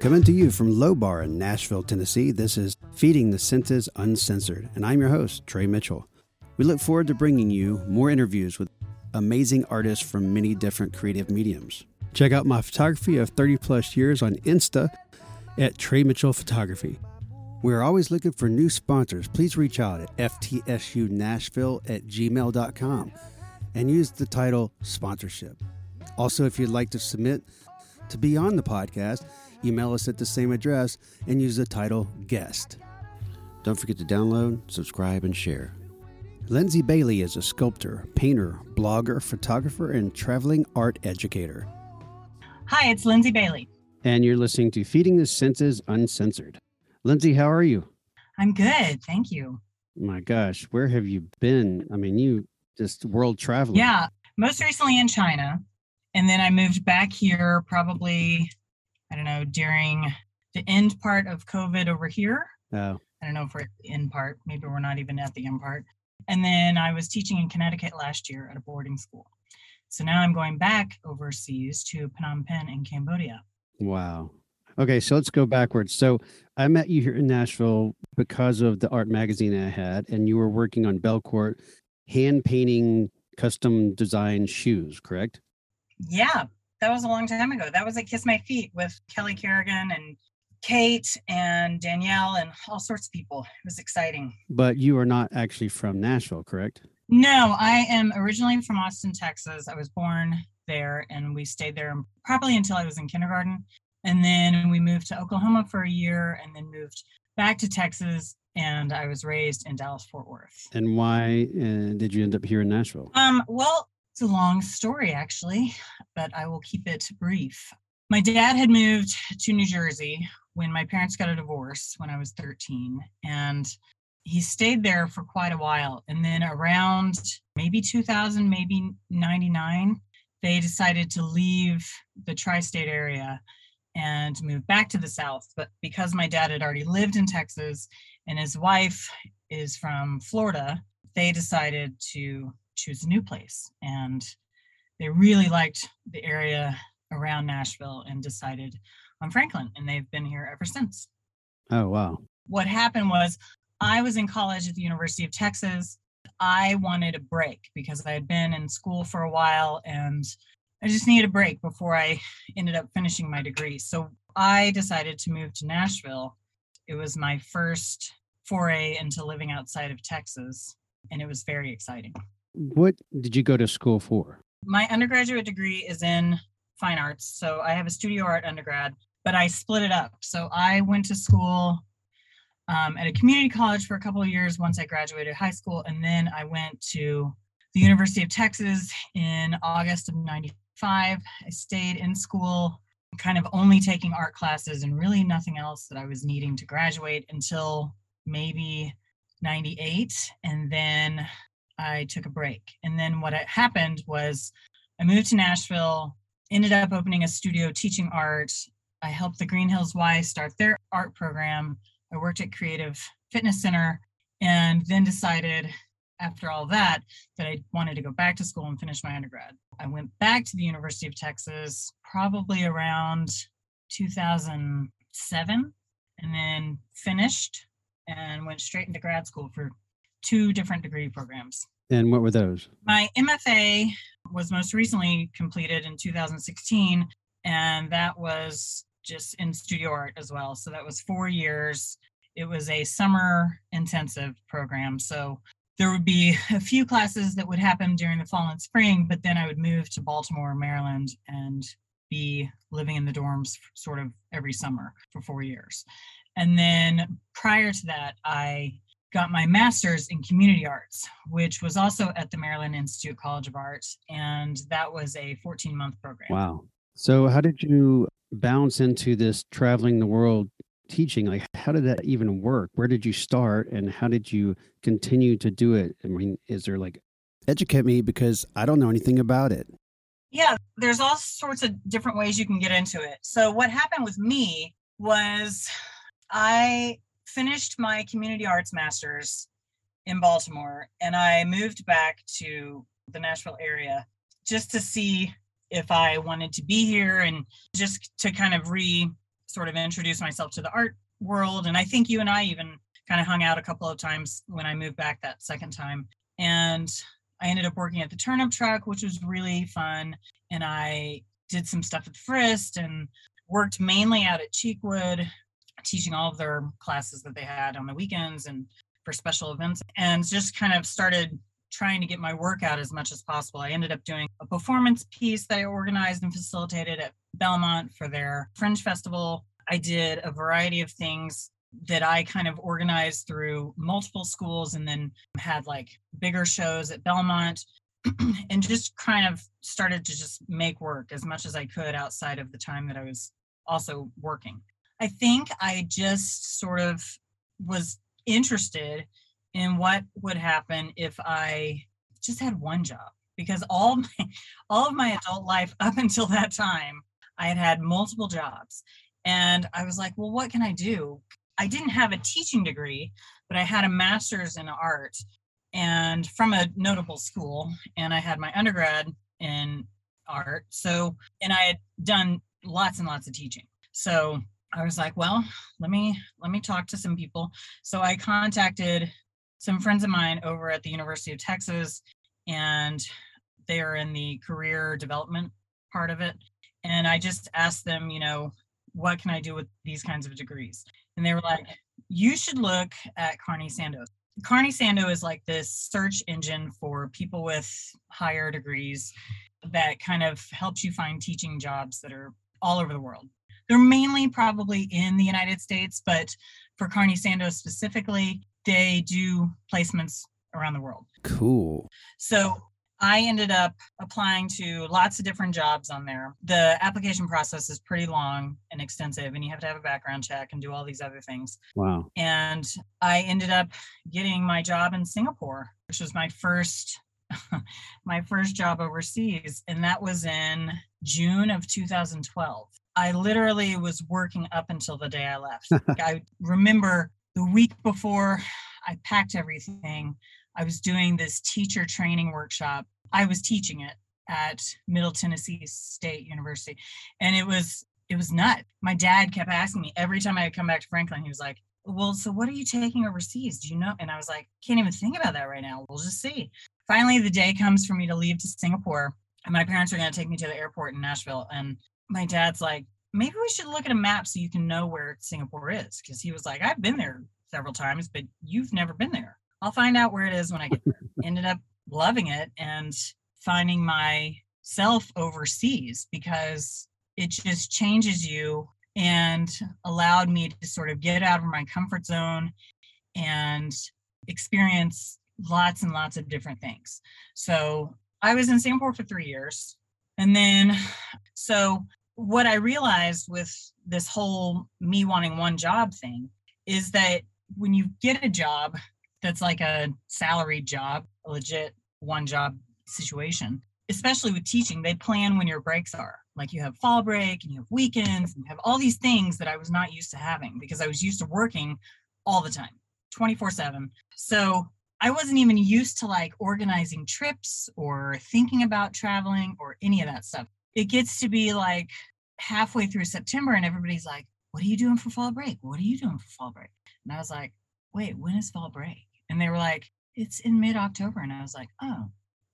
Coming to you from Low Bar in Nashville, Tennessee, this is Feeding the Senses Uncensored, and I'm your host, Trey Mitchell. We look forward to bringing you more interviews with amazing artists from many different creative mediums. Check out my photography of 30 plus years on Insta at Trey Mitchell Photography. We're always looking for new sponsors. Please reach out at ftsunashville at gmail.com and use the title sponsorship. Also, if you'd like to submit to be on the podcast, email us at the same address and use the title guest. Don't forget to download, subscribe, and share. Lindsay Bailey is a sculptor, painter, blogger, photographer, and traveling art educator. Hi, it's Lindsay Bailey. And you're listening to Feeding the Senses Uncensored. Lindsay, how are you? I'm good. Thank you. My gosh, where have you been? I mean, you just world traveling. Yeah, most recently in China. And then I moved back here probably I don't know, during the end part of COVID over here. Oh. I don't know if we're at the end part. Maybe we're not even at the end part. And then I was teaching in Connecticut last year at a boarding school. So now I'm going back overseas to Phnom Penh in Cambodia. Wow. Okay, so let's go backwards. So I met you here in Nashville because of the art magazine I had, and you were working on Belcourt hand painting custom design shoes, correct? Yeah, that was a long time ago. That was at Kiss My Feet with Kelly Kerrigan and Kate and Danielle and all sorts of people. It was exciting. But you are not actually from Nashville, correct? No, I am originally from Austin, Texas. I was born there and we stayed there probably until I was in kindergarten. And then we moved to Oklahoma for a year and then moved back to Texas. And I was raised in Dallas, Fort Worth. And why uh, did you end up here in Nashville? Um, well, it's a long story, actually, but I will keep it brief. My dad had moved to New Jersey when my parents got a divorce when I was 13, and he stayed there for quite a while. And then around maybe 2000, maybe 99, they decided to leave the tri state area and move back to the South. But because my dad had already lived in Texas and his wife is from Florida, they decided to choose a new place. And they really liked the area around Nashville and decided on Franklin. And they've been here ever since. Oh, wow. What happened was I was in college at the University of Texas. I wanted a break because I had been in school for a while and I just needed a break before I ended up finishing my degree. So I decided to move to Nashville. It was my first foray into living outside of Texas, and it was very exciting. What did you go to school for? My undergraduate degree is in fine arts. So I have a studio art undergrad, but I split it up. So I went to school um, at a community college for a couple of years once I graduated high school. And then I went to the University of Texas in August of 95. I stayed in school, kind of only taking art classes and really nothing else that I was needing to graduate until maybe 98. And then I took a break. And then what happened was I moved to Nashville, ended up opening a studio teaching art. I helped the Green Hills Y start their art program. I worked at Creative Fitness Center and then decided after all that that I wanted to go back to school and finish my undergrad. I went back to the University of Texas probably around 2007 and then finished and went straight into grad school for two different degree programs. And what were those? My MFA was most recently completed in 2016, and that was just in studio art as well. So that was four years. It was a summer intensive program. So there would be a few classes that would happen during the fall and spring, but then I would move to Baltimore, Maryland, and be living in the dorms sort of every summer for four years. And then prior to that, I got my master's in community arts, which was also at the Maryland Institute College of Arts. And that was a 14 month program. Wow. So, how did you bounce into this traveling the world teaching? Like, how did that even work? Where did you start and how did you continue to do it? I mean, is there like, educate me because I don't know anything about it. Yeah, there's all sorts of different ways you can get into it. So, what happened with me was I finished my community arts master's in Baltimore and I moved back to the Nashville area just to see if I wanted to be here and just to kind of re sort of introduce myself to the art world. And I think you and I even kind of hung out a couple of times when I moved back that second time. And I ended up working at the turnip truck, which was really fun. And I did some stuff at Frist and worked mainly out at Cheekwood, teaching all of their classes that they had on the weekends and for special events, and just kind of started trying to get my work out as much as possible. I ended up doing a performance piece that I organized and facilitated at Belmont for their Fringe Festival. I did a variety of things that I kind of organized through multiple schools and then had like bigger shows at Belmont and just kind of started to just make work as much as I could outside of the time that I was also working. I think I just sort of was interested in what would happen if I just had one job because all my all of my adult life up until that time I had had multiple jobs and I was like, well what can I do? I didn't have a teaching degree, but I had a master's in art and from a notable school and I had my undergrad in art. So and I had done lots and lots of teaching. So I was like, well, let me let me talk to some people. So I contacted some friends of mine over at the University of Texas, and they are in the career development part of it. And I just asked them, you know, what can I do with these kinds of degrees? And they were like, you should look at Carney Sandoz. Carney Sandoe is like this search engine for people with higher degrees that kind of helps you find teaching jobs that are all over the world. They're mainly probably in the United States, but for Carney Sandoz specifically, they do placements around the world. Cool. So I ended up applying to lots of different jobs on there. The application process is pretty long and extensive, and you have to have a background check and do all these other things. Wow. And I ended up getting my job in Singapore, which was my first my first job overseas, and that was in June of 2012. I literally was working up until the day I left. I remember the week before I packed everything, I was doing this teacher training workshop. I was teaching it at Middle Tennessee State University. And it was it was nut. My dad kept asking me every time I would come back to Franklin, he was like, Well, so what are you taking overseas? Do you know? And I was like, Can't even think about that right now. We'll just see. Finally, the day comes for me to leave to Singapore. And my parents are going to take me to the airport in Nashville. And my dad's like, maybe we should look at a map so you can know where Singapore is. Because he was like, I've been there several times, but you've never been there. I'll find out where it is when I get there. ended up loving it and finding myself overseas because it just changes you and allowed me to sort of get out of my comfort zone and experience lots and lots of different things. So I was in Singapore for three years. And then, so what I realized with this whole me wanting one job thing is that when you get a job that's like a salaried job, a legit one job situation, especially with teaching, they plan when your breaks are. Like you have fall break and you have weekends and you have all these things that I was not used to having because I was used to working all the time, 24 7. So I wasn't even used to like organizing trips or thinking about traveling or any of that stuff. It gets to be like halfway through September and everybody's like, What are you doing for fall break? What are you doing for fall break? And I was like, Wait, when is fall break? And they were like, It's in mid October. And I was like, Oh,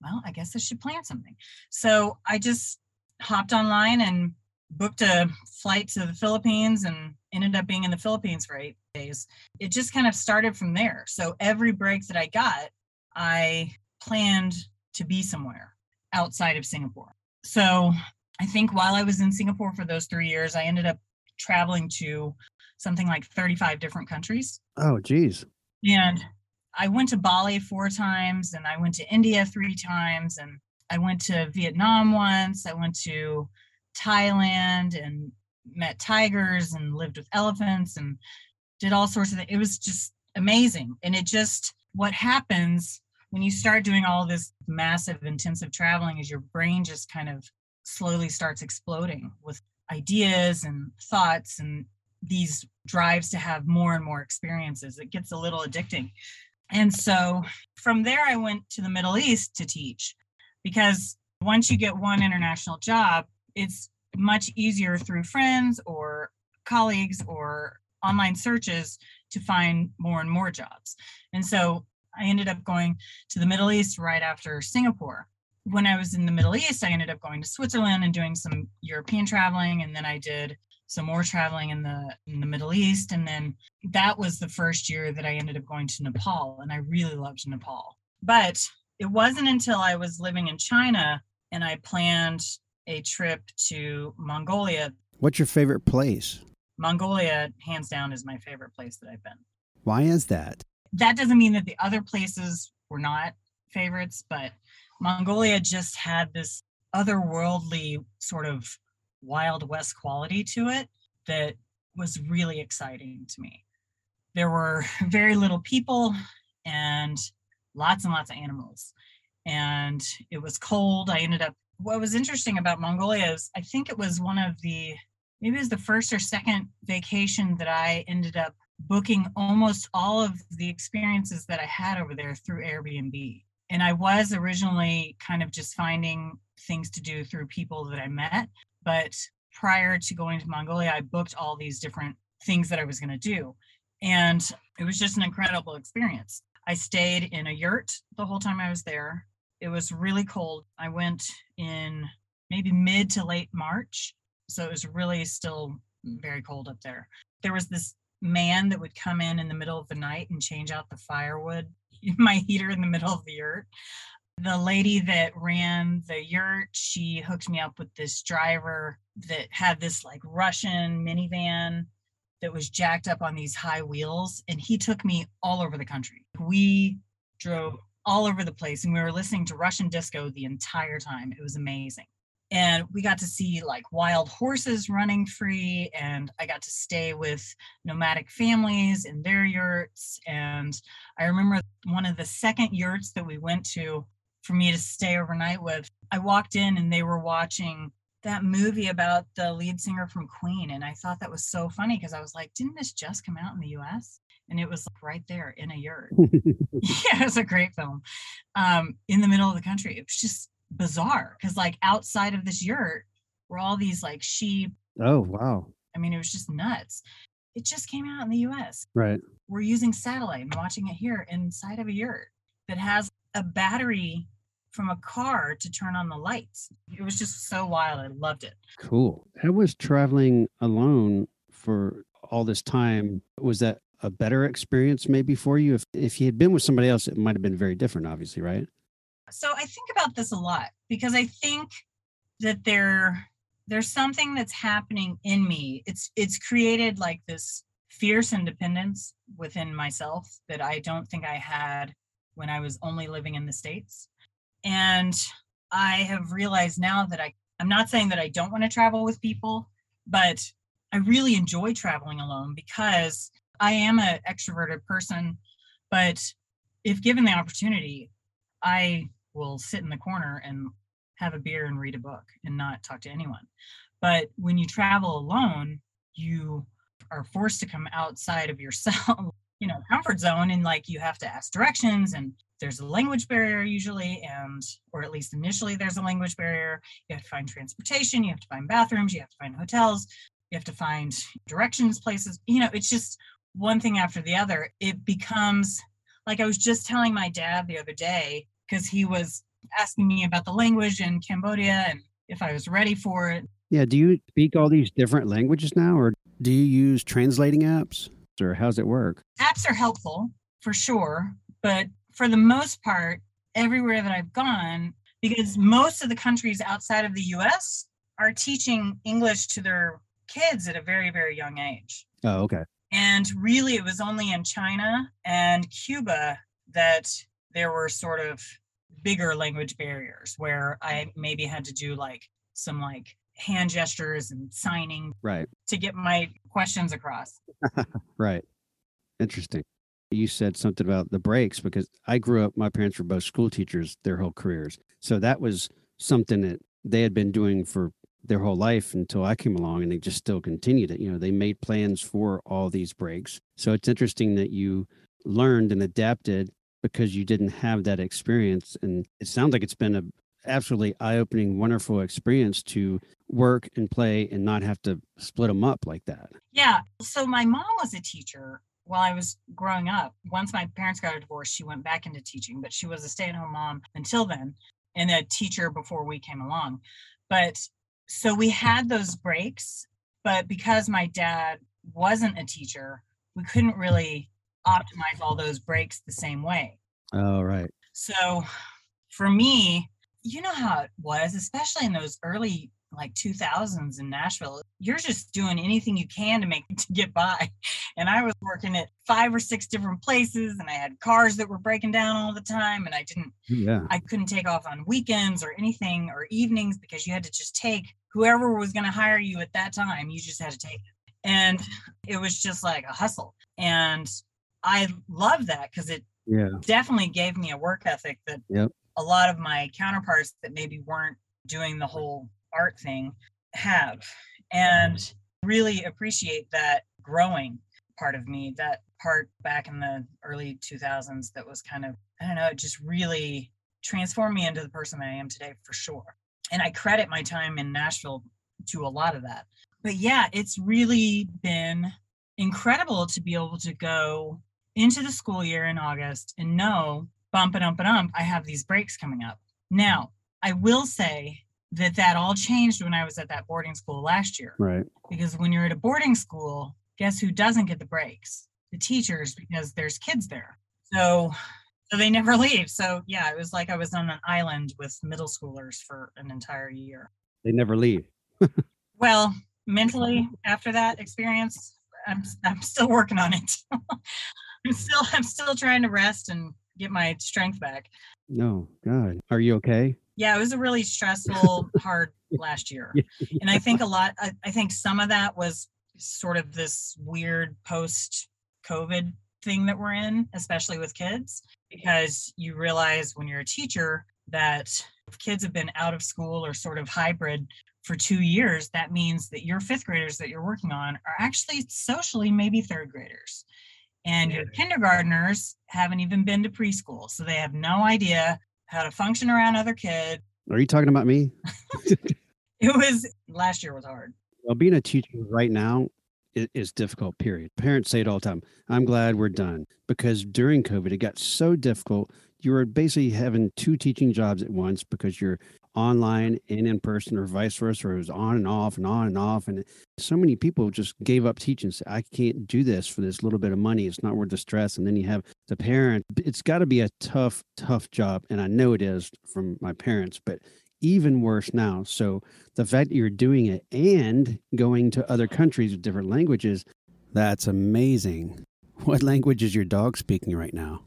well, I guess I should plan something. So I just hopped online and booked a flight to the Philippines and ended up being in the Philippines for eight days. It just kind of started from there. So every break that I got, I planned to be somewhere outside of Singapore. So I think while I was in Singapore for those three years, I ended up traveling to something like 35 different countries. Oh, geez. And I went to Bali four times and I went to India three times and I went to Vietnam once. I went to Thailand and met tigers and lived with elephants and did all sorts of things. It was just amazing. And it just, what happens when you start doing all this massive, intensive traveling is your brain just kind of slowly starts exploding with ideas and thoughts and these drives to have more and more experiences. It gets a little addicting. And so from there, I went to the Middle East to teach because once you get one international job, it's much easier through friends or colleagues or online searches to find more and more jobs. And so I ended up going to the Middle East right after Singapore. When I was in the Middle East, I ended up going to Switzerland and doing some European traveling. And then I did some more traveling in the in the Middle East. And then that was the first year that I ended up going to Nepal. And I really loved Nepal. But it wasn't until I was living in China and I planned a trip to Mongolia. What's your favorite place? Mongolia, hands down, is my favorite place that I've been. Why is that? That doesn't mean that the other places were not favorites, but Mongolia just had this otherworldly sort of Wild West quality to it that was really exciting to me. There were very little people and lots and lots of animals. And it was cold. I ended up, what was interesting about Mongolia is I think it was one of the maybe it was the first or second vacation that I ended up booking almost all of the experiences that I had over there through Airbnb. And I was originally kind of just finding things to do through people that I met. But prior to going to Mongolia, I booked all these different things that I was going to do. And it was just an incredible experience. I stayed in a yurt the whole time I was there. It was really cold. I went in maybe mid to late March so it was really still very cold up there. There was this man that would come in in the middle of the night and change out the firewood, my heater in the middle of the yurt. The lady that ran the yurt, she hooked me up with this driver that had this like Russian minivan that was jacked up on these high wheels. And he took me all over the country. We drove all over the place and we were listening to Russian disco the entire time. It was amazing and we got to see like wild horses running free and i got to stay with nomadic families in their yurts and i remember one of the second yurts that we went to for me to stay overnight with i walked in and they were watching that movie about the lead singer from queen and i thought that was so funny because i was like didn't this just come out in the us and it was like right there in a yurt. Yeah it was a great film. Um, in the middle of the country. It was just bizarre because like outside of this yurt were all these like sheep. Oh wow. I mean, it was just nuts. It just came out in the US. Right. We're using satellite and watching it here inside of a yurt that has a battery from a car to turn on the lights. It was just so wild. I loved it. Cool. How was traveling alone for all this time? Was that a better experience maybe for you? If if you had been with somebody else, it might have been very different, obviously, right? So I think about this a lot because I think that there there's something that's happening in me. It's it's created like this fierce independence within myself that I don't think I had when I was only living in the states. And I have realized now that I I'm not saying that I don't want to travel with people, but I really enjoy traveling alone because I am an extroverted person, but if given the opportunity, I will sit in the corner and have a beer and read a book and not talk to anyone. But when you travel alone, you are forced to come outside of yourself, you know, comfort zone and like you have to ask directions and there's a language barrier usually and or at least initially there's a language barrier. You have to find transportation, you have to find bathrooms, you have to find hotels, you have to find directions places. You know, it's just one thing after the other. It becomes like I was just telling my dad the other day because he was asking me about the language in Cambodia and if I was ready for it. Yeah. Do you speak all these different languages now, or do you use translating apps, or how's it work? Apps are helpful for sure, but for the most part, everywhere that I've gone, because most of the countries outside of the US are teaching English to their kids at a very, very young age. Oh, okay. And really, it was only in China and Cuba that there were sort of bigger language barriers where I maybe had to do like some like hand gestures and signing right to get my questions across. right. Interesting. You said something about the breaks because I grew up, my parents were both school teachers their whole careers. So that was something that they had been doing for their whole life until I came along and they just still continued it. You know, they made plans for all these breaks. So it's interesting that you learned and adapted because you didn't have that experience. And it sounds like it's been a absolutely eye-opening, wonderful experience to work and play and not have to split them up like that. Yeah. So my mom was a teacher while I was growing up. Once my parents got a divorce, she went back into teaching, but she was a stay at home mom until then and a teacher before we came along. But so we had those breaks, but because my dad wasn't a teacher, we couldn't really optimize all those breaks the same way. Oh, right. So for me, you know how it was, especially in those early like 2000s in Nashville. You're just doing anything you can to make to get by. And I was working at five or six different places and I had cars that were breaking down all the time and I didn't Yeah. I couldn't take off on weekends or anything or evenings because you had to just take whoever was going to hire you at that time, you just had to take it. And it was just like a hustle. And I love that because it Yeah. definitely gave me a work ethic that Yep. a lot of my counterparts that maybe weren't doing the whole art thing have and really appreciate that growing part of me that part back in the early 2000s that was kind of i don't know it just really transformed me into the person that i am today for sure and i credit my time in nashville to a lot of that but yeah it's really been incredible to be able to go into the school year in august and know bump and ump and ump i have these breaks coming up now i will say that that all changed when I was at that boarding school last year. Right. Because when you're at a boarding school, guess who doesn't get the breaks? The teachers, because there's kids there. So so they never leave. So yeah, it was like I was on an island with middle schoolers for an entire year. They never leave. Well, mentally after that experience, I'm I'm still working on it. I'm still I'm still trying to rest and get my strength back. No, God. Are you okay? yeah it was a really stressful hard last year and i think a lot I, I think some of that was sort of this weird post covid thing that we're in especially with kids because you realize when you're a teacher that kids have been out of school or sort of hybrid for two years that means that your fifth graders that you're working on are actually socially maybe third graders and your kindergartners haven't even been to preschool so they have no idea how to function around other kids. Are you talking about me? It was last year was hard. Well, being a teacher right now is, is difficult, period. Parents say it all the time. I'm glad we're done because during COVID, it got so difficult. You were basically having two teaching jobs at once because you're online and in person or vice versa, or it was on and off and on and off. And so many people just gave up teaching. Say, I can't do this for this little bit of money. It's not worth the stress. And then you have the parent. It's got to be a tough, tough job. And I know it is from my parents, but even worse now. So the fact that you're doing it and going to other countries with different languages, that's amazing. What language is your dog speaking right now?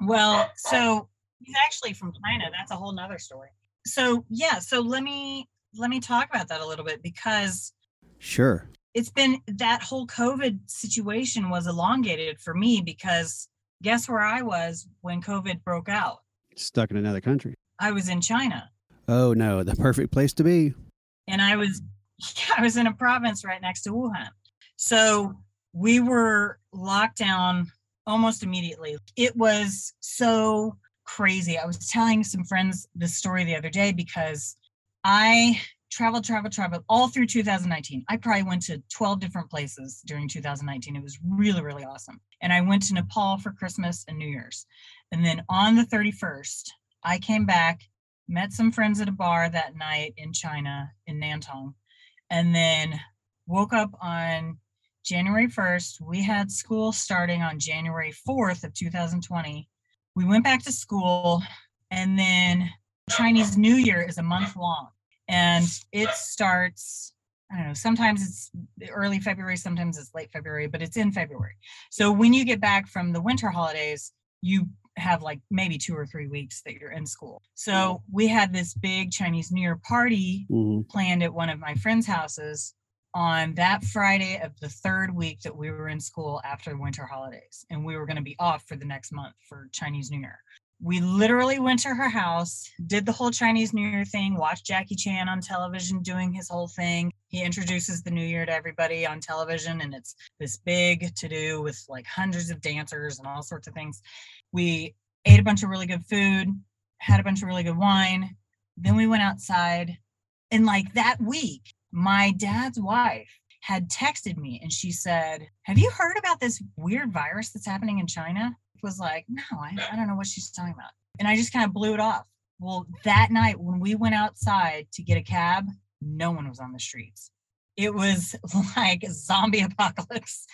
Well, so he's actually from China. That's a whole nother story. So yeah, so let me let me talk about that a little bit because Sure. it's been that whole COVID situation was elongated for me because guess where I was when COVID broke out? Stuck in another country. I was in China. Oh no, the perfect place to be. and I was I was in a province right next to Wuhan. So we were locked down almost immediately. It was so crazy. I was telling some friends this story the other day because I traveled, traveled, traveled all through 2019. I probably went to 12 different places during 2019. It was really, really awesome. And I went to Nepal for Christmas and New Year's. And then on the 31st, I came back, met some friends at a bar that night in China, in Nantong, and then woke up on January 1st. We had school starting on January 4th of 2020. We went back to school, and then Chinese New Year is a month long, and it starts. I don't know. Sometimes it's early February, sometimes it's late February, but it's in February. So when you get back from the winter holidays, you have like maybe two or three weeks that you're in school. So we had this big Chinese New Year party Mhm. planned at one of my friends' houses on that Friday of the third week that we were in school after the winter holidays. And we were going to be off for the next month for Chinese New Year. We literally went to her house, did the whole Chinese New Year thing, watched Jackie Chan on television doing his whole thing. He introduces the New Year to everybody on television, and it's this big to do with like hundreds of dancers and all sorts of things. We ate a bunch of really good food, had a bunch of really good wine. Then we went outside And like that week, my dad's wife had texted me and she said, Have you heard about this weird virus that's happening in China? It was like, No, I, I don't know what she's talking about. And I just kind of blew it off. Well, that night when we went outside to get a cab, no one was on the streets. It was like zombie apocalypse.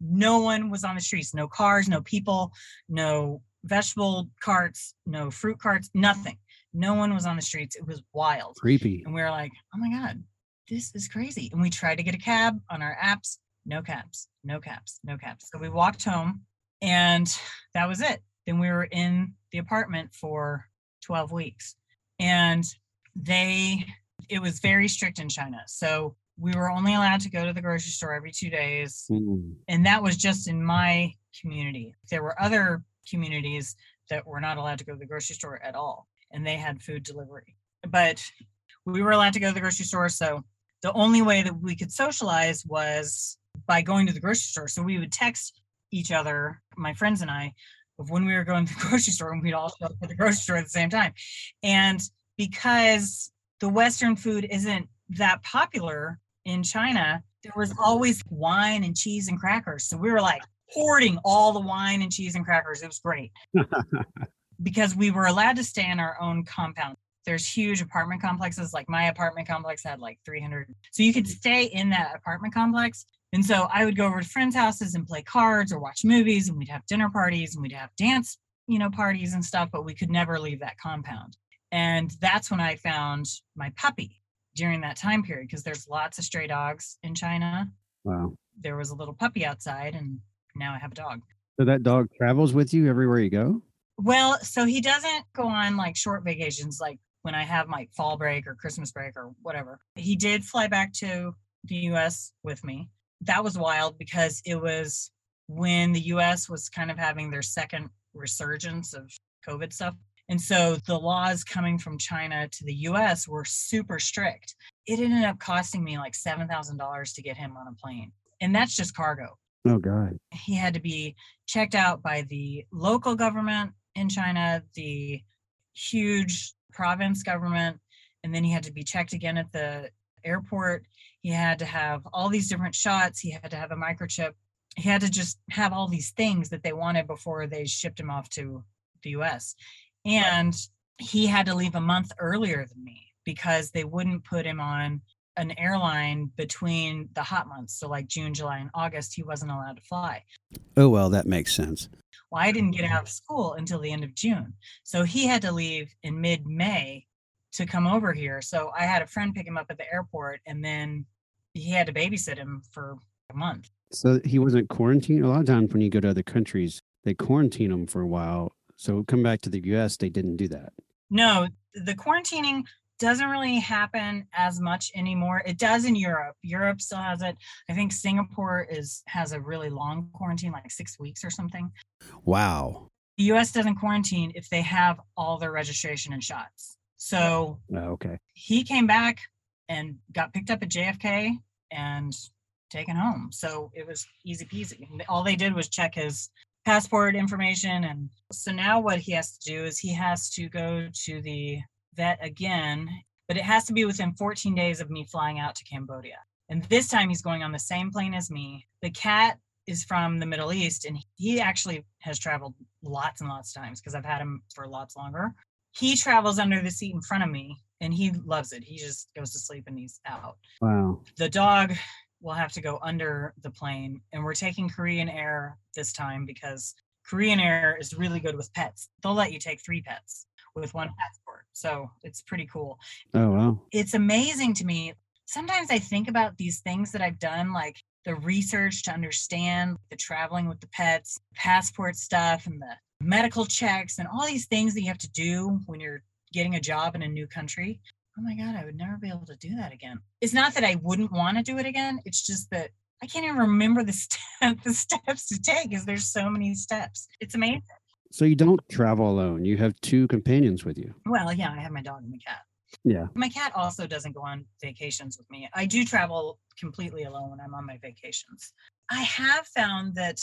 No one was on the streets, no cars, no people, no vegetable carts, no fruit carts, nothing. No one was on the streets. It was wild. Creepy. And we were like, oh my God, this is crazy. And we tried to get a cab on our apps, no cabs, no cabs, no cabs. So we walked home and that was it. Then we were in the apartment for 12 weeks. And they, it was very strict in China. So we were only allowed to go to the grocery store every two days. Mm. And that was just in my community. There were other communities that were not allowed to go to the grocery store at all, and they had food delivery. But we were allowed to go to the grocery store. So the only way that we could socialize was by going to the grocery store. So we would text each other, my friends and I, of when we were going to the grocery store, and we'd all show up at the grocery store at the same time. And because the Western food isn't that popular in China, there was always wine and cheese and crackers. So we were like hoarding all the wine and cheese and crackers. It was great because we were allowed to stay in our own compound. There's huge apartment complexes. Like my apartment complex had like 300. So you could mm-hmm. stay in that apartment complex. And so I would go over to friends' houses and play cards or watch movies, and we'd have dinner parties and we'd have dance, you know, parties and stuff, but we could never leave that compound. And that's when I found my puppy during that time period because there's lots of stray dogs in China. Wow. There was a little puppy outside, and now I have a dog. So that dog travels with you everywhere you go? Well, so he doesn't go on like short vacations like when I have my fall break or Christmas break or whatever. He did fly back to the US with me. That was wild because it was when the US was kind of having their second resurgence of COVID stuff. And so the laws coming from China to the US were super strict. It ended up costing me like $7,000 to get him on a plane. And that's just cargo. Oh, God. He had to be checked out by the local government in China, the huge province government, and then he had to be checked again at the airport. He had to have all these different shots. He had to have a microchip. He had to just have all these things that they wanted before they shipped him off to the US. And he had to leave a month earlier than me because they wouldn't put him on an airline between the hot months. So, like June, July, and August, he wasn't allowed to fly. Oh, well, that makes sense. Well, I didn't get out of school until the end of June. So, he had to leave in mid May to come over here. So, I had a friend pick him up at the airport and then he had to babysit him for a month. So he wasn't quarantined. A lot of times when you go to other countries, they quarantine them for a while. So come back to the US, they didn't do that. No, the quarantining doesn't really happen as much anymore. It does in Europe. Europe still has it. I think Singapore is has a really long quarantine, like six weeks or something. Wow. The US doesn't quarantine if they have all their registration and shots. So Oh, okay. he came back and got picked up at JFK and taken home. So it was easy peasy. All they did was check his passport information. And so now what he has to do is he has to go to the vet again, but it has to be within 14 days of me flying out to Cambodia. And this time he's going on the same plane as me. The cat is from the Middle East and he actually has traveled lots and lots of times because I've had him for lots longer. He travels under the seat in front of me and he loves it. He just goes to sleep and he's out. Wow. The dog will have to go under the plane and we're taking Korean Air this time because Korean Air is really good with pets. They'll let you take three pets with one passport. So it's pretty cool. Oh, wow. It's amazing to me. Sometimes I think about these things that I've done, like the research to understand the traveling with the pets, passport stuff, and the medical checks, and all these things that you have to do when you're getting a job in a new country. Oh my God, I would never be able to do that again. It's not that I wouldn't want to do it again. It's just that I can't even remember the, step, the steps to take because there's so many steps. It's amazing. So you don't travel alone. You have two companions with you. Well, yeah, I have my dog and my cat. Yeah. My cat also doesn't go on vacations with me. I do travel completely alone when I'm on my vacations. I have found that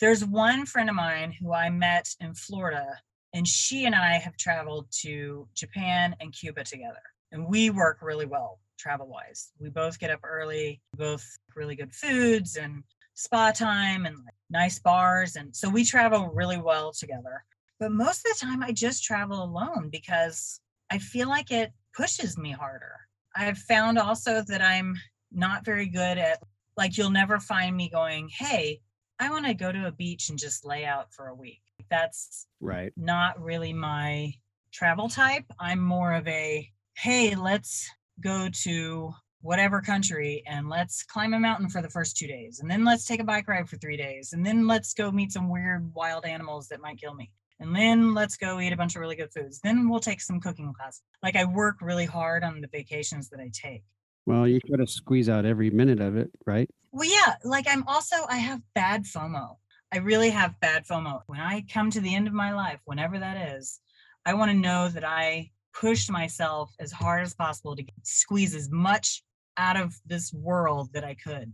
there's one friend of mine who I met in Florida, and she and I have traveled to Japan and Cuba together. and we work really well travel wise. We both get up early, both really good foods and spa time and like nice bars. And so we travel really well together. But most of the time, I just travel alone because I feel like it pushes me harder. I've found also that I'm not very good at, like, you'll never find me going, Hey, I want to go to a beach and just lay out for a week. That's right. Not really my travel type. I'm more of a, Hey, let's go to whatever country and let's climb a mountain for the first two days and then let's take a bike ride for three days and then let's go meet some weird wild animals that might kill me and then let's go eat a bunch of really good foods. Then we'll take some cooking class. Like i work really hard on the vacations that i take. Well you try to squeeze out every minute of it right? Well yeah like i'm also i have bad fomo. I really have bad fomo. When i come to the end of my life whenever that is i want to know that i pushed myself as hard as possible to squeeze as much out of this world that I could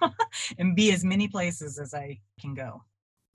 and be as many places as I can go.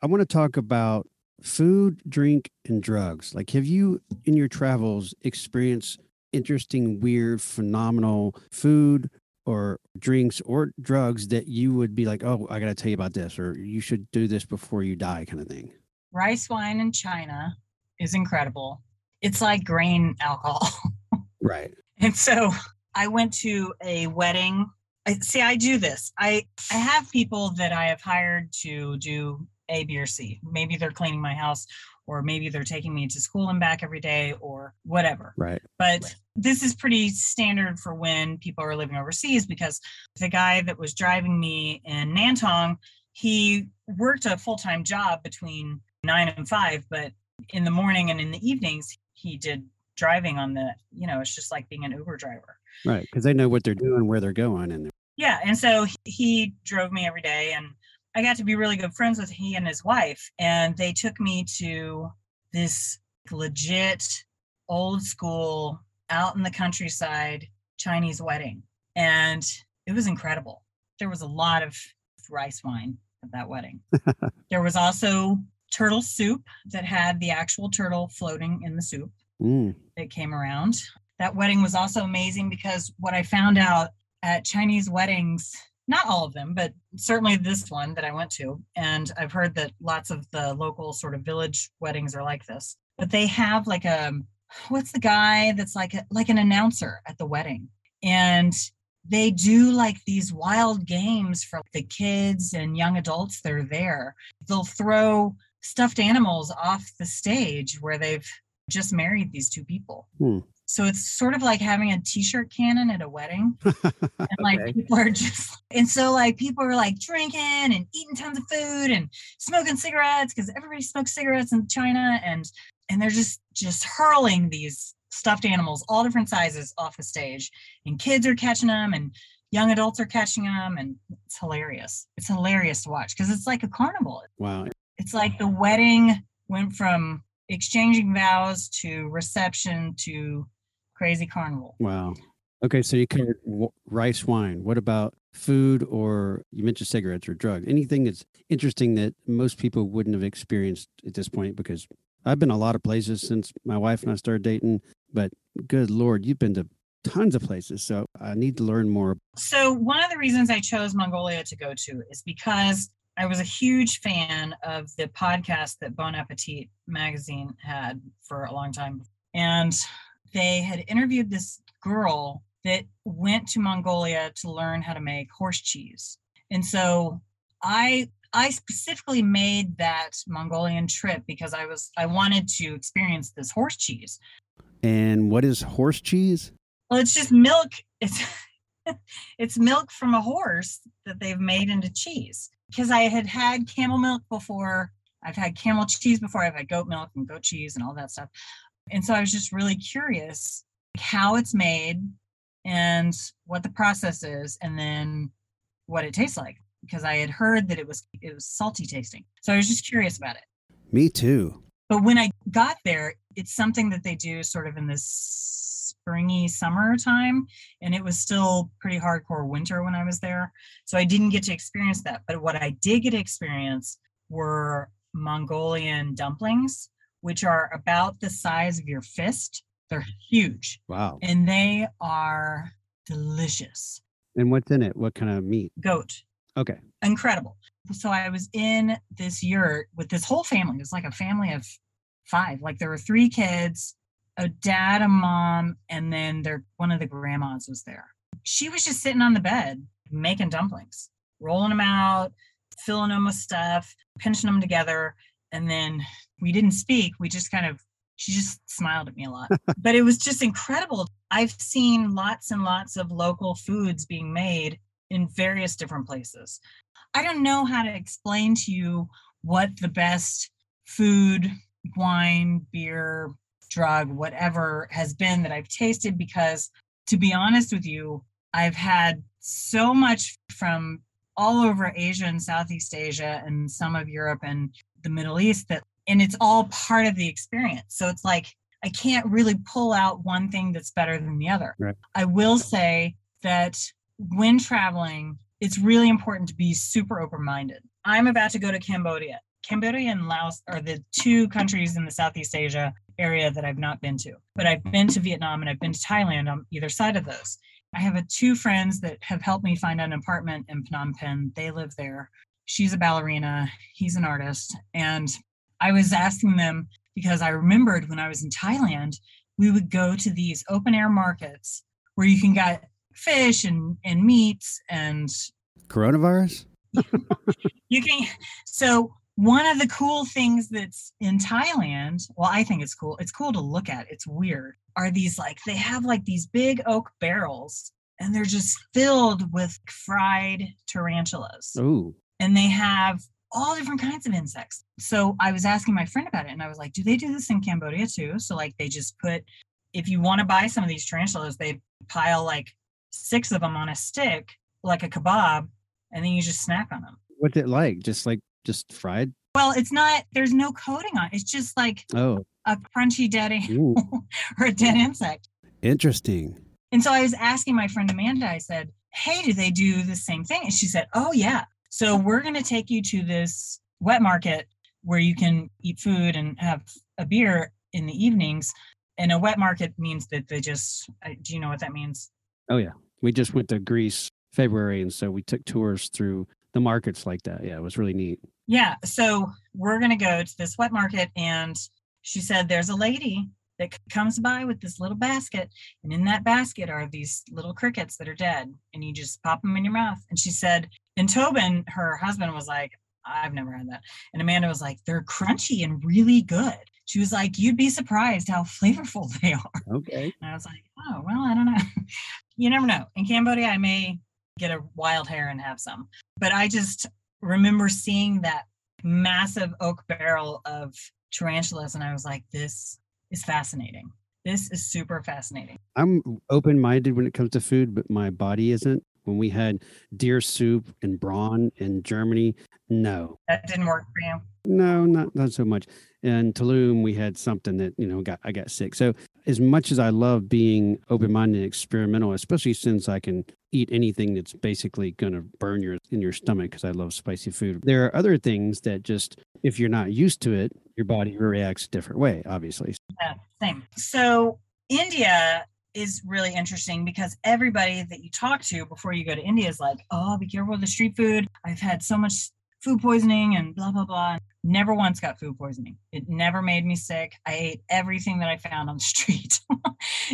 I want to talk about food, drink, and drugs. Like, have you in your travels experienced interesting, weird, phenomenal food or drinks or drugs that you would be like, oh, I got to tell you about this, or you should do this before you die, kind of thing? Rice wine in China is incredible it's like grain alcohol. right. And so I went to a wedding. I, see, I do this. I I have people that I have hired to do A, B, or C. Maybe they're cleaning my house, or maybe they're taking me to school and back every day, or whatever. Right. But right. this is pretty standard for when people are living overseas because the guy that was driving me in Nantong, he worked a full time job between nine and five, but in the morning and in the evenings he did driving on the you know it's just like being an uber driver right because they know what they're doing where they're going and yeah and so he drove me every day and i got to be really good friends with he and his wife and they took me to this legit old school out in the countryside chinese wedding and it was incredible there was a lot of rice wine at that wedding there was also turtle soup that had the actual turtle floating in the soup mm. that came around. That wedding was also amazing because what I found out at Chinese weddings, not all of them, but certainly this one that I went to, and I've heard that lots of the local sort of village weddings are like this, but they have like a what's the guy that's like a, like an announcer at the wedding and they do like these wild games for the kids and young adults that are there. They'll throw stuffed animals off the stage where they've just married these two people. Hmm. So it's sort of like having a t-shirt cannon at a wedding. and like okay. people are just and so like people are like drinking and eating tons of food and smoking cigarettes because everybody smokes cigarettes in China and and they're just just hurling these stuffed animals all different sizes off the stage and kids are catching them and young adults are catching them and it's hilarious. It's hilarious to watch because it's like a carnival. Wow it's like the wedding went from exchanging vows to reception to crazy carnival. Wow. Okay, so you covered w- rice wine. What about food or you mentioned cigarettes or drugs? Anything that's interesting that most people wouldn't have experienced at this point? Because I've been a lot of places since my wife and I started dating, but good Lord, you've been to tons of places. So I need to learn more. So, one of the reasons I chose Mongolia to go to is because I was a huge fan of the podcast that Bon Appetit magazine had for a long time. And they had interviewed this girl that went to Mongolia to learn how to make horse cheese. And so I I specifically made that Mongolian trip because I was I wanted to experience this horse cheese. And what is horse cheese? Well, it's just milk. It's it's milk from a horse that they've made into cheese because I had had camel milk before. I've had camel cheese before. I've had goat milk and goat cheese and all that stuff. And so I was just really curious how it's made and what the process is and then what it tastes like because I had heard that it was it was salty tasting. So I was just curious about it. Me too. But when I got there, it's something that they do sort of in this springy summer time and it was still pretty hardcore winter when I was there. So I didn't get to experience that. But what I did get to experience were Mongolian dumplings, which are about the size of your fist They're huge Wow. and they are delicious. And what's in it? What kind of meat? Goat, Okay. incredible. So I was in this yurt with this whole family. It was like a family of five. Like there were three kids, a dad, a mom, and then their one of the grandmas was there. She was just sitting on the bed making dumplings, rolling them out, filling them with stuff, pinching them together, and then we didn't speak. We just kind of she just smiled at me a lot. but it was just incredible. I've seen lots and lots of local foods being made in various different places. I don't know how to explain to you what the best food, wine, beer, drug, whatever has been that I've tasted because to be honest with you, I've had so much from all over Asia and Southeast Asia and some of Europe and the Middle East that and it's all part of the experience. So it's like I can't really pull out one thing that's better than the other. Right. I will say that when traveling, it's really important to be super open minded. I'm about to go to Cambodia. Cambodia and Laos are the two countries in the Southeast Asia area that I've not been to, but I've been to Vietnam and I've been to Thailand on either side of those. I have a, two friends that have helped me find an apartment in Phnom Penh. They live there. She's a ballerina, he's an artist. And I was asking them because I remembered when I was in Thailand, we would go to these open air markets where you can get fish and, and meats and Coronavirus? you can so one of the cool things that's in Thailand, well, I think it's cool. It's cool to look at. It's weird. Are these like they have like these big oak barrels and they're just filled with fried tarantulas. Oh, And they have all different kinds of insects. So I was asking my friend about it and I was like, do they do this in Cambodia too? So like they just put if you want to buy some of these tarantulas, they pile like six of them on a stick, like a kebab, and then you just snack on them. what's it like? Just like just fried? Well, it's not, there's no coating on it. It's just like Oh, a crunchy dead animal or a dead insect. interesting. And so I was asking my friend Amanda, I said, Hey, do they do the same thing? And she said, Oh, yeah. So we're going to take you to this wet market where you can eat food and have a beer in the evenings. And a wet market means that they just, do you know what that means? Oh yeah, we just went to Greece February, and so we took tours through the markets like that. Yeah, it was really neat. Yeah. So we're going to go to this wet market. And she said, There's a lady that comes by with this little basket. And in that basket are these little crickets that are dead. And you just pop them in your mouth. And she said, And Tobin, her husband, was like, I've never had that. And Amanda was like, They're crunchy and really good. She was like, You'd be surprised how flavorful they are. Okay. And I was like, Oh, well, I don't know. you never know. In Cambodia, I may get a wild hair and have some. But I just remember seeing that massive oak barrel of tarantulas and I was like, this is fascinating. This is super fascinating. I'm open minded when it comes to food, but my body isn't. When we had deer soup and brawn in Germany, no, That didn't work for you. no, not not so much. In Tulum, we had something that you know got I got sick. So as much as I love being open minded and experimental, especially since I can eat anything that's basically going to burn your in your stomach because I love spicy food. There are other things that just if you're not used to it, your body reacts a different way. Obviously, Yeah, same. So India is really interesting because everybody that you talk to before you go to India is like, oh, be careful with the street food. I've had so much food poisoning and blah, blah, blah. Never once got food poisoning. It never made me sick. I ate everything that I found on the street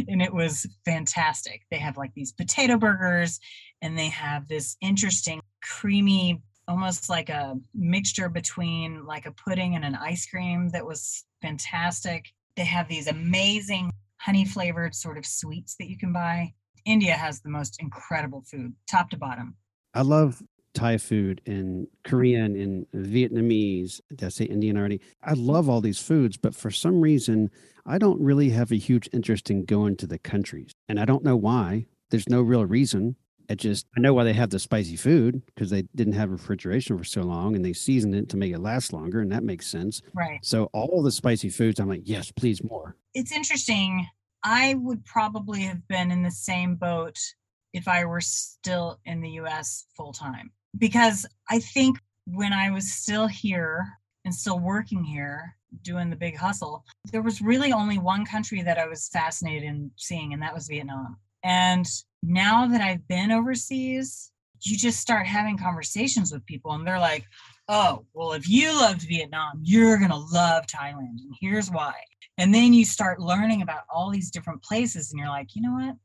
and it was fantastic. They have like these potato burgers and they have this interesting, creamy, almost like a mixture between like a pudding and an ice cream that was fantastic. They have these amazing honey flavored sort of sweets that you can buy. India has the most incredible food, top to bottom. I love Thai food and Korean and Vietnamese. Did I say Indian already? I love all these foods, but for some reason, I don't really have a huge interest in going to the countries. And I don't know why. There's no real reason. It just, I know why they have the spicy food because they didn't have refrigeration for so long and they seasoned it to make it last longer. And that makes sense. Right. So all the spicy foods, I'm like, yes, please more. It's interesting. I would probably have been in the same boat if I were still in the US full time because I think when I was still here and still working here doing the big hustle there was really only one country that i was fascinated in seeing and that was vietnam and now that i've been overseas you just start having conversations with people and they're like oh well if you loved vietnam you're going to love thailand and here's why and then you start learning about all these different places and you're like you know what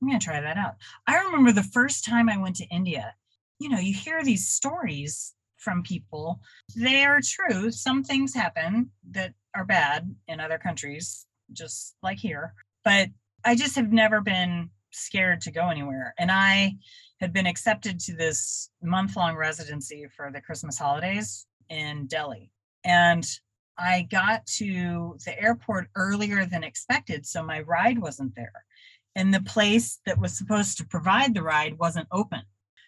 i'm going to try that out i remember the first time i went to india you know you hear these stories from people. They are true. Some things happen that are bad in other countries, just like here. But I just have never been scared to go anywhere. And I had been accepted to this month long residency for the Christmas holidays in Delhi. And I got to the airport earlier than expected, so my ride wasn't there. And the place that was supposed to provide the ride wasn't open.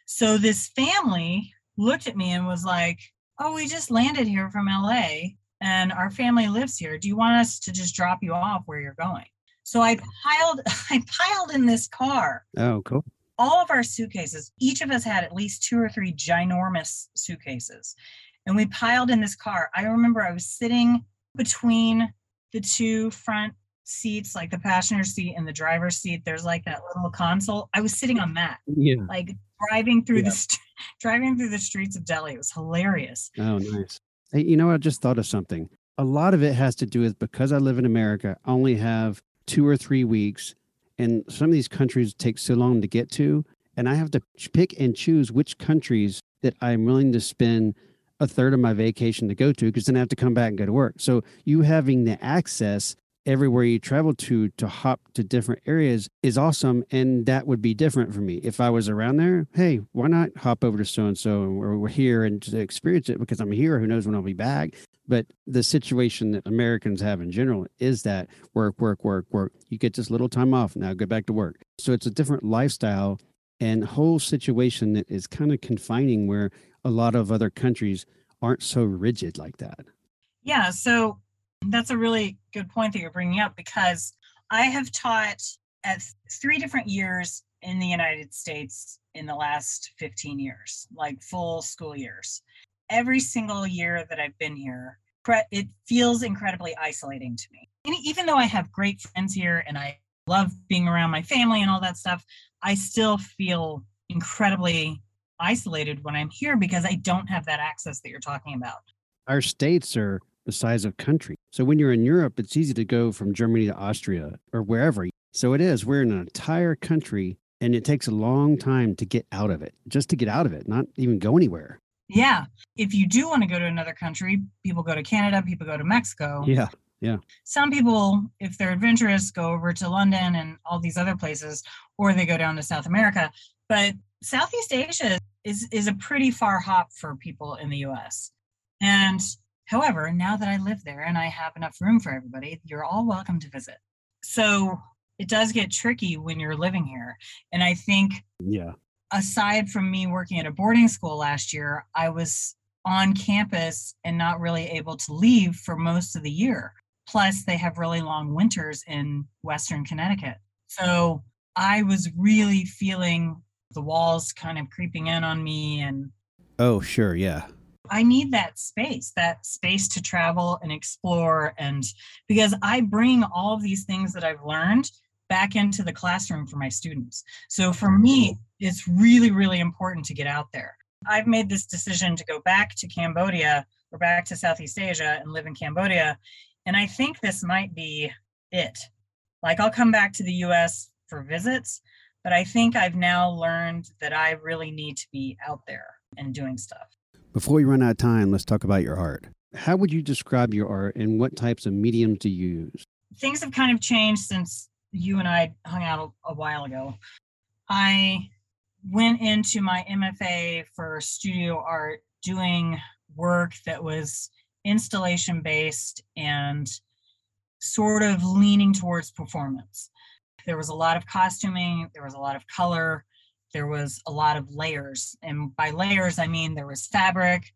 So this family looked at me and was like, Oh, we just landed here from LA and our family lives here. Do you want us to just drop you off where you're going? So I piled I piled in this car. Oh, cool. All of our suitcases, each of us had at least two or three ginormous suitcases. And we piled in this car. I remember I was sitting between the two front seats, like the passenger seat and the driver's seat. There's like that little console. I was sitting on that. Yeah. Like driving through yeah. the st- driving through the streets of Delhi. It was hilarious. Oh, nice. Hey, you know, I just thought of something. A lot of it has to do with because I live in America, I only have two or three weeks, and some of these countries take so long to get to, and I have to pick and choose which countries that I'm willing to spend a third of my vacation to go to because then I have to come back and go to work. So you having the access everywhere you travel to to hop to different areas is awesome and that would be different for me if i was around there hey why not hop over to so and so and we're, here and to experience it because i'm here who knows when i'll be back but the situation that americans have in general is that work work work work. You get this little time off now go back to work. So it's a different lifestyle and whole situation that is kind of confining where a lot of other countries aren't so rigid like that. Yeah so that's a really good point that you're bringing up because I have taught at three different years in the United States in the last 15 years, like full school years. Every single year that I've been here, it feels incredibly isolating to me. And even though I have great friends here and I love being around my family and all that stuff, I still feel incredibly isolated when I'm here because I don't have that access that you're talking about. Our states are the size of country. So when you're in Europe, it's easy to go from Germany to Austria or wherever. So it is. We're in an entire country and it takes a long time to get out of it, just to get out of it, not even go anywhere. Yeah. If you do want to go to another country, people go to Canada, people go to Mexico. Yeah. Yeah. Some people, if they're adventurous, go over to London and all these other places, or they go down to South America. But Southeast Asia is is a pretty far hop for people in the US. And However, now that I live there and I have enough room for everybody, you're all welcome to visit. So it does get tricky when you're living here. And I think, yeah, aside from me working at a boarding school last year, I was on campus and not really able to leave for most of the year. Plus, they have really long winters in Western Connecticut. So I was really feeling the walls kind of creeping in on me and. Oh, sure. Yeah. I need that space, that space to travel and explore. And because I bring all of these things that I've learned back into the classroom for my students. So for mm-hmm. me, it's really, really important to get out there. I've made this decision to go back to Cambodia or back to Southeast Asia and live in Cambodia. And I think this might be it. Like I'll come back to the US for visits, but I think I've now learned that I really need to be out there and doing stuff. Before we run out of time, let's talk about your art. How would you describe your art and what types of mediums do you use? Things have kind of changed since you and I hung out a, a while ago. I went into my MFA for studio art doing work that was installation based and sort of leaning towards performance. There was a lot of costuming, there was a lot of color, there was a lot of layers. And by layers, I mean there was fabric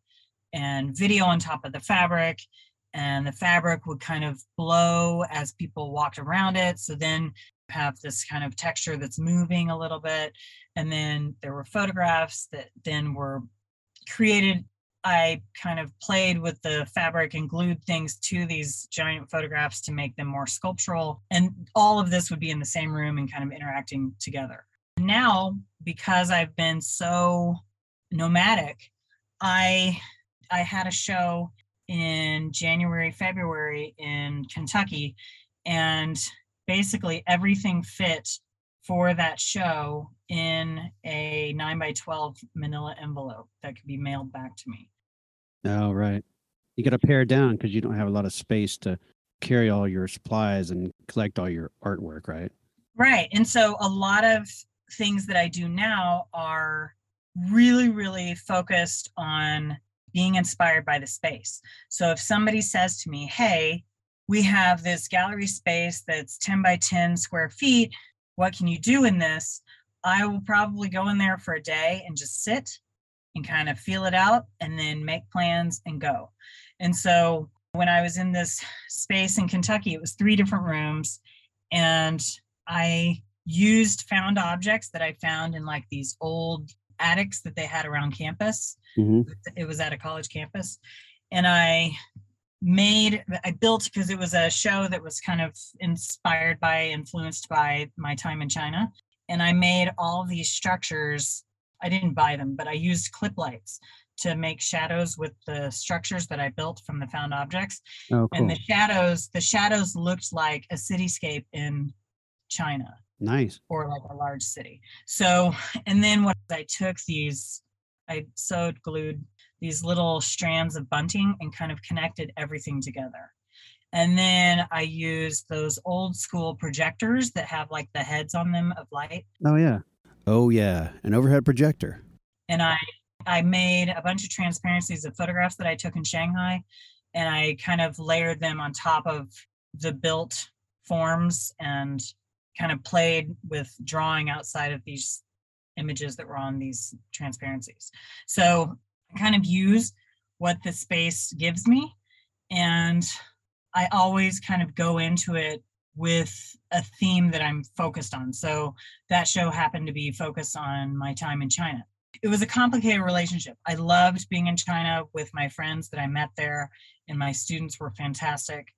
and video on top of the fabric. And the fabric would kind of blow as people walked around it. So then have this kind of texture that's moving a little bit. And then there were photographs that then were created I kind of played with the fabric and glued things to these giant photographs to make them more sculptural. And all of this would be in the same room and kind of interacting together. Now, because I've been so nomadic, I I had a show in January, February in Kentucky, and basically everything fit for that show in a 9 by 12 manila envelope that could be mailed back to me. Oh, right. You got to pare down because you don't have a lot of space to carry all your supplies and collect all your artwork, right? Right. And so a lot of things that I do now are really, really focused on being inspired by the space. So if somebody says to me, hey, we have this gallery space that's 10 by 10 square feet, what can you do in this? I will probably go in there for a day and just sit and kind of feel it out and then make plans and go. And so when I was in this space in Kentucky, it was three different rooms. And I used found objects that I found in like these old attics that they had around campus. Mm-hmm. It was at a college campus. And I made, I built because it was a show that was kind of inspired by, influenced by my time in China. And I made all these structures. I didn't buy them, but I used clip lights to make shadows with the structures that I built from the found objects. Oh, cool. And the shadows, the shadows looked like a cityscape in China. Nice. Or like a large city. So, and then what I took these, I sewed, glued these little strands of bunting and kind of connected everything together. And then I used those old school projectors that have like the heads on them of light. Oh yeah. Oh yeah, an overhead projector. And I I made a bunch of transparencies of photographs that I took in Shanghai and I kind of layered them on top of the built forms and kind of played with drawing outside of these images that were on these transparencies. So I kind of use what the space gives me. And I always kind of go into it with a theme that I'm focused on. So that show happened to be focused on my time in China. It was a complicated relationship. I loved being in China with my friends that I met there, and my students were fantastic.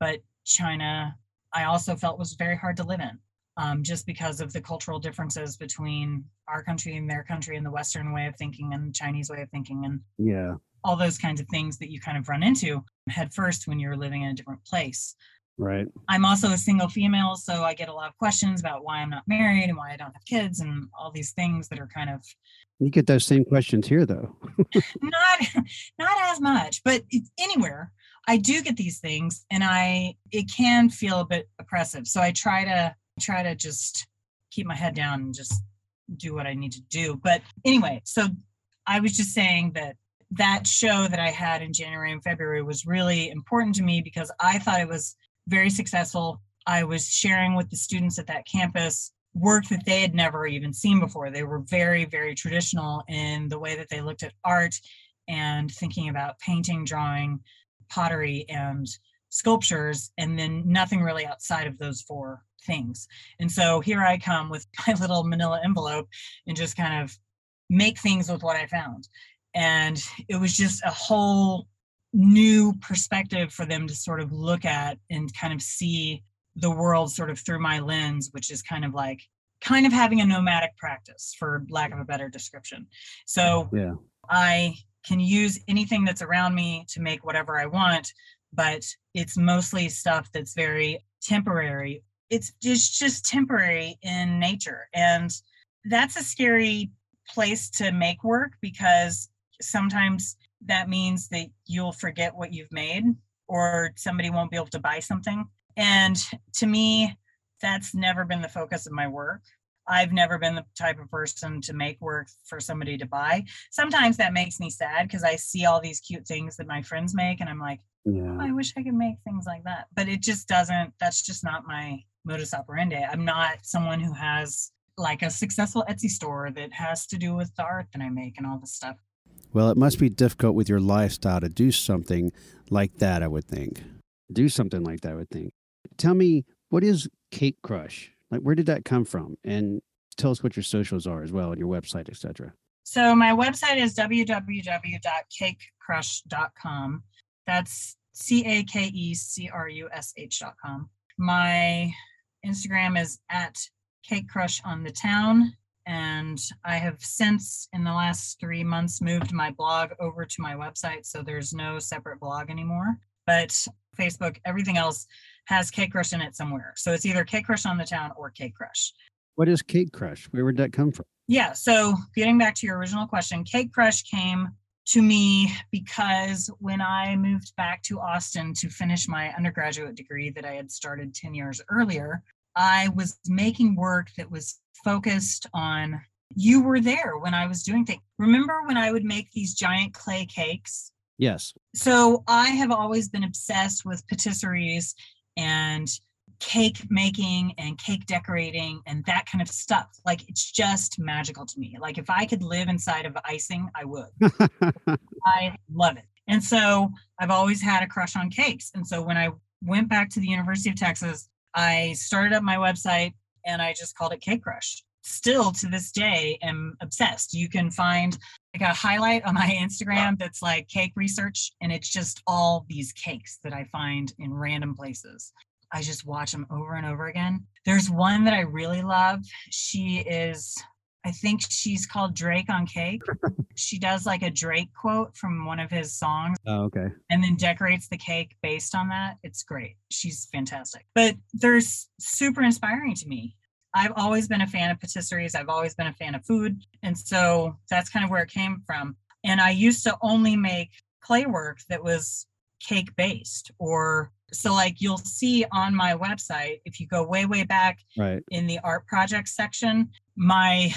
But China I also felt was very hard to live in um, just because of the cultural differences between our country and their country and the Western way of thinking and Chinese way of thinking and yeah, all those kinds of things that you kind of run into head first when you're living in a different place. Right. I'm also a single female, so I get a lot of questions about why I'm not married and why I don't have kids and all these things that are kind of. You get those same questions here, though. not, not as much, but anywhere I do get these things and I it can feel a bit oppressive. So I try to try to just keep my head down and just do what I need to do. But anyway, so I was just saying that that show that I had in January and February was really important to me because I thought it was very successful. I was sharing with the students at that campus work that they had never even seen before. They were very, very traditional in the way that they looked at art and thinking about painting, drawing, pottery and sculptures and then nothing really outside of those four things. And so here i come with my little manila envelope and just kind of make things with what i found. And it was just a whole new perspective for them to sort of look at and kind of see the world sort of through my lens which is kind of like kind of having a nomadic practice for lack of a better description. So yeah. I can use anything that's around me to make whatever I want, but it's mostly stuff that's very temporary. It's just just temporary in nature. And that's a scary place to make work because sometimes that means that you'll forget what you've made or somebody won't be able to buy something. And to me, that's never been the focus of my work. I've never been the type of person to make work for somebody to buy. Sometimes that makes me sad because I see all these cute things that my friends make and I'm like, yeah. oh, I wish I could make things like that. But it just doesn't, that's just not my modus operandi. I'm not someone who has like a successful Etsy store that has to do with the art that I make and all this stuff. Well, it must be difficult with your lifestyle to do something like that, I would think. Do something like that, I would think. Tell me, what is Cake Crush? Like, where did that come from? And tell us what your socials are as well, and your website, etc. So my website is www.cakecrush.com. That's C A K E C R U S H.com. My Instagram is at Cake Crush on the Town. And I have since, in the last three months, moved my blog over to my website. So there's no separate blog anymore. But Facebook, everything else has Cake Crush in it somewhere. So it's either Cake Crush on the Town or Cake Crush. What is Cake Crush? Where would that come from? Yeah. So getting back to your original question, Cake Crush came to me because when I moved back to Austin to finish my undergraduate degree that I had started 10 years earlier, I was making work that was focused on you were there when I was doing things. Remember when I would make these giant clay cakes? Yes. So I have always been obsessed with patisseries and cake making and cake decorating and that kind of stuff. Like it's just magical to me. Like if I could live inside of icing, I would. I love it. And so I've always had a crush on cakes. And so when I went back to the University of Texas, I started up my website and I just called it Cake Crush. Still to this day am obsessed. You can find like a highlight on my Instagram that's like cake research and it's just all these cakes that I find in random places. I just watch them over and over again. There's one that I really love. She is I think she's called Drake on Cake. she does like a Drake quote from one of his songs. Oh, okay. And then decorates the cake based on that. It's great. She's fantastic. But they're super inspiring to me. I've always been a fan of patisseries. I've always been a fan of food. And so that's kind of where it came from. And I used to only make clay work that was cake based or so like you'll see on my website if you go way way back right. in the art projects section my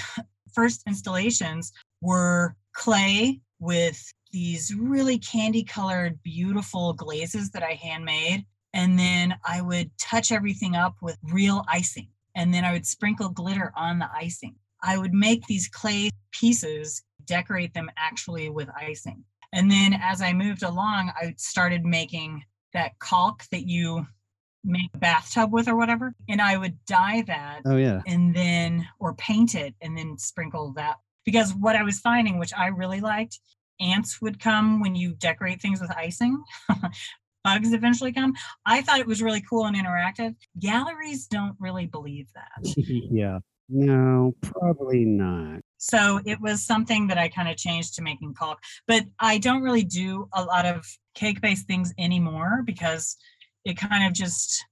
first installations were clay with these really candy colored beautiful glazes that i handmade. And then i would touch everything up with real icing. And then i would sprinkle glitter on the icing. I would make these clay pieces decorate them actually with icing. And then as i moved along i started making that caulk that you make a bathtub with or whatever and i would dye that oh yeah. and then or paint it and then sprinkle that because what i was finding which i really liked ants would come when you decorate things with icing. Bugs eventually come. I thought it was really cool and interactive. Galleries don't really believe that. Yeah. No probably not. So it was something that i kind of changed to making caulk but i don't really do a lot of cake based things anymore because it kind of just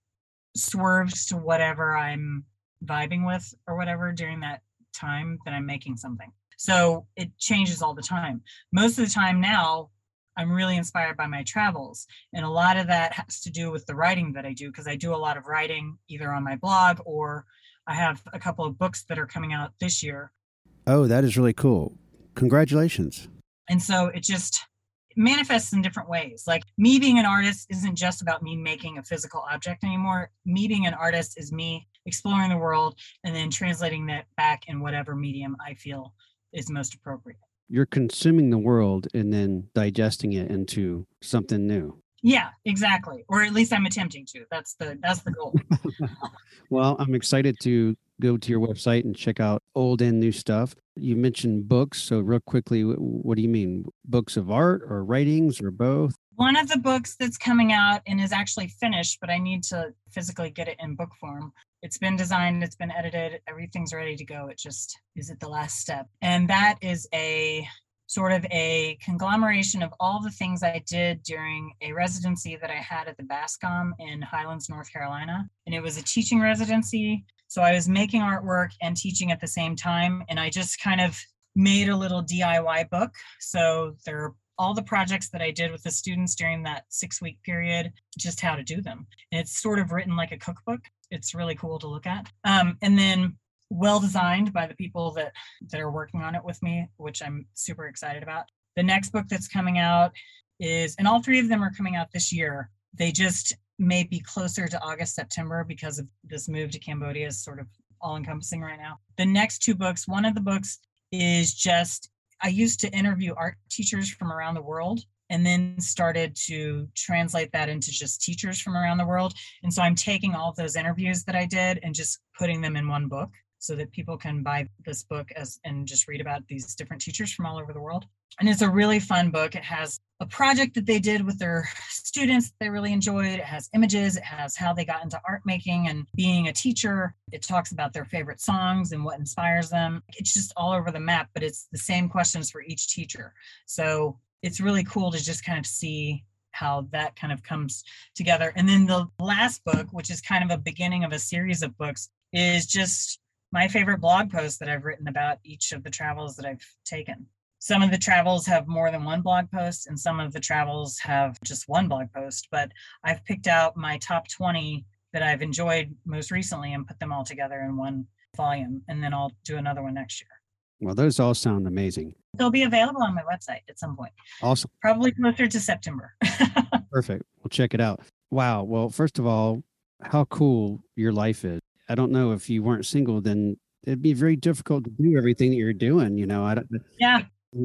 swerves to whatever I'm vibing with or whatever during that time that I'm making something. So it changes all the time. Most of the time now, I'm really inspired by my travels. And a lot of that has to do with the writing that I do because I do a lot of writing either on my blog or I have a couple of books that are coming out this year. Oh, that is really cool. Congratulations. And so it just manifests in different ways. Like me being an artist isn't just about me making a physical object anymore. Me being an artist is me exploring the world and then translating that back in whatever medium I feel is most appropriate. You're consuming the world and then digesting it into something new. Yeah, exactly. Or at least I'm attempting to. That's the that's the goal. well, I'm excited to go to your website and check out old and new stuff. You mentioned books. So, real quickly, what do you mean? Books of art or writings or both? One of the books that's coming out and is actually finished, but I need to physically get it in book form. It's been designed, it's been edited, everything's ready to go. It just is at the last step. And that is a sort of a conglomeration of all the things I did during a residency that I had at the Bascom in Highlands, North Carolina. And it was a teaching residency so I was making artwork and teaching at the same time. And I just kind of made a little DIY book. So there are all the projects that I did with the students during that six week period, just how to do them. And it's sort of written like a cookbook. It's really cool to look at. Um, and then well designed by the people that that are working on it with me, which I'm super excited about. The next book that's coming out is, and all three of them are coming out this year. They just may be closer to August, September because of this move to Cambodia is sort of all encompassing right now. The next two books, one of the books is just, I used to interview art teachers from around the world and then started to translate that into just teachers from around the world. And so I'm taking all of those interviews that I did and just putting them in one book. So that people can buy this book as and just read about these different teachers from all over the world. And it's a really fun book. It has a project that they did with their students that they really enjoyed. It has images, it has how they got into art making and being a teacher. It talks about their favorite songs and what inspires them. It's just all over the map, but it's the same questions for each teacher. So it's really cool to just kind of see how that kind of comes together. And then the last book, which is kind of a beginning of a series of books, is just my favorite blog post that I've written about each of the travels that I've taken. Some of the travels have more than one blog post, and some of the travels have just one blog post. But I've picked out my top 20 that I've enjoyed most recently and put them all together in one volume. And then I'll do another one next year. Well, those all sound amazing. They'll be available on my website at some point. Awesome. Probably closer to September. Perfect. We'll check it out. Wow. Well, first of all, how cool your life is. I don't know if you weren't single, then it'd be very difficult to do everything that you're doing. You know, I don't, yeah,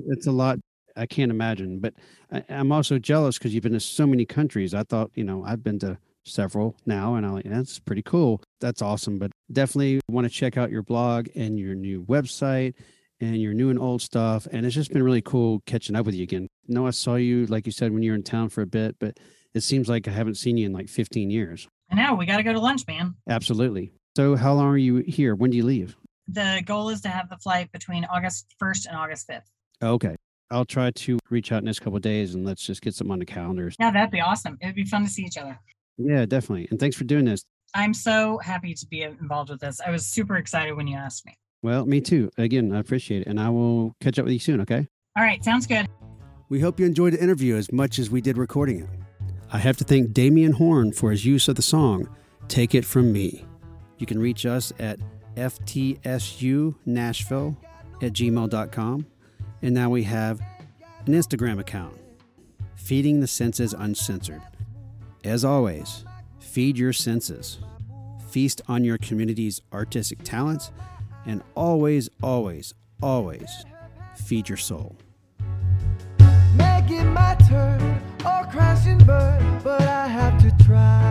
it's a lot. I can't imagine, but I, I'm also jealous because you've been to so many countries. I thought, you know, I've been to several now, and I'm like, that's pretty cool. That's awesome. But definitely want to check out your blog and your new website and your new and old stuff. And it's just been really cool catching up with you again. I know I saw you, like you said, when you were in town for a bit, but it seems like I haven't seen you in like 15 years. I know. We got to go to lunch, man. Absolutely. So, how long are you here? When do you leave? The goal is to have the flight between August 1st and August 5th. Okay. I'll try to reach out in this couple of days and let's just get some on the calendars. Yeah, that'd be awesome. It would be fun to see each other. Yeah, definitely. And thanks for doing this. I'm so happy to be involved with this. I was super excited when you asked me. Well, me too. Again, I appreciate it. And I will catch up with you soon, okay? All right, sounds good. We hope you enjoyed the interview as much as we did recording it. I have to thank Damian Horn for his use of the song Take It From Me. You can reach us at FTSUNashville at gmail.com. And now we have an Instagram account, Feeding the Senses Uncensored. As always, feed your senses, feast on your community's artistic talents, and always, always, always feed your soul. Making my turn or burn, but I have to try.